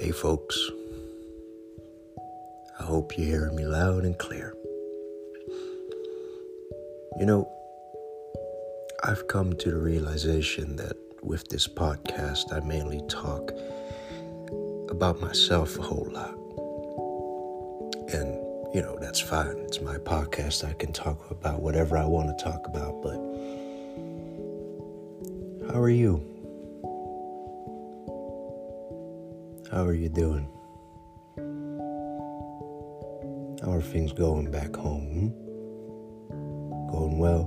Hey, folks. I hope you're hearing me loud and clear. You know, I've come to the realization that with this podcast, I mainly talk about myself a whole lot. And, you know, that's fine. It's my podcast. I can talk about whatever I want to talk about. But how are you? How are you doing? How are things going back home? Hmm? Going well?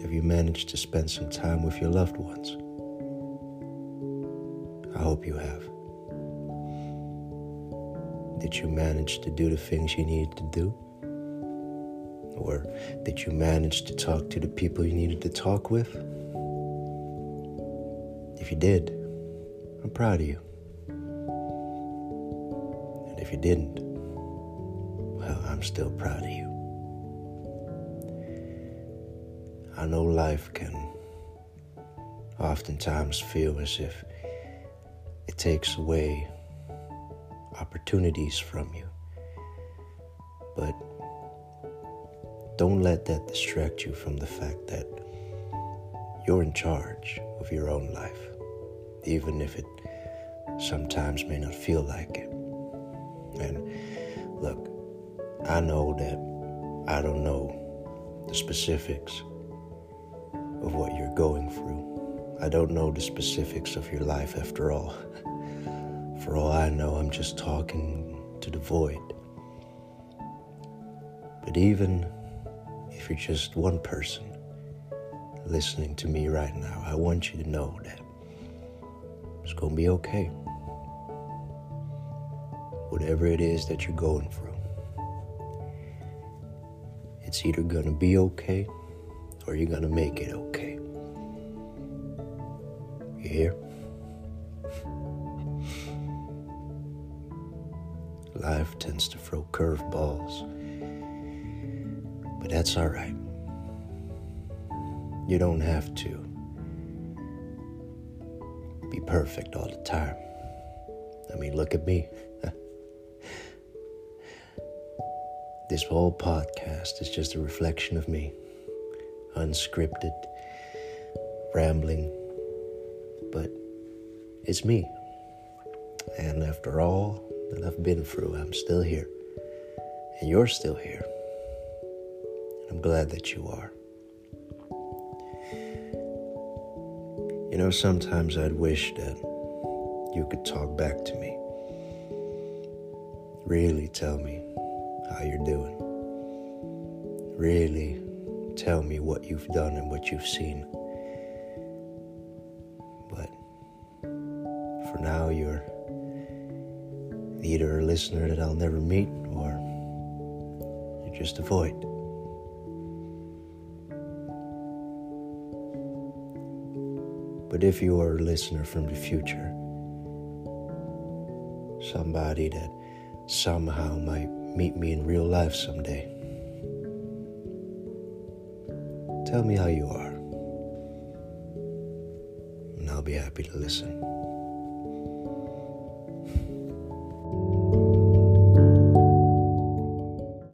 Have you managed to spend some time with your loved ones? I hope you have. Did you manage to do the things you needed to do? Or did you manage to talk to the people you needed to talk with? If you did, I'm proud of you. And if you didn't, well, I'm still proud of you. I know life can oftentimes feel as if it takes away opportunities from you. But don't let that distract you from the fact that you're in charge of your own life, even if it sometimes may not feel like it. And look, I know that I don't know the specifics of what you're going through. I don't know the specifics of your life after all. For all I know, I'm just talking to the void. But even if you're just one person listening to me right now, I want you to know that it's going to be okay. Whatever it is that you're going through, it's either going to be okay or you're going to make it okay. You hear? Life tends to throw curveballs, but that's all right. You don't have to be perfect all the time. I mean, look at me. this whole podcast is just a reflection of me, unscripted, rambling, but it's me. And after all that I've been through, I'm still here. And you're still here. I'm glad that you are. You know, sometimes I'd wish that you could talk back to me. Really tell me how you're doing. Really tell me what you've done and what you've seen. But for now, you're either a listener that I'll never meet or you're just a void. But if you are a listener from the future, somebody that somehow might meet me in real life someday, tell me how you are, and I'll be happy to listen.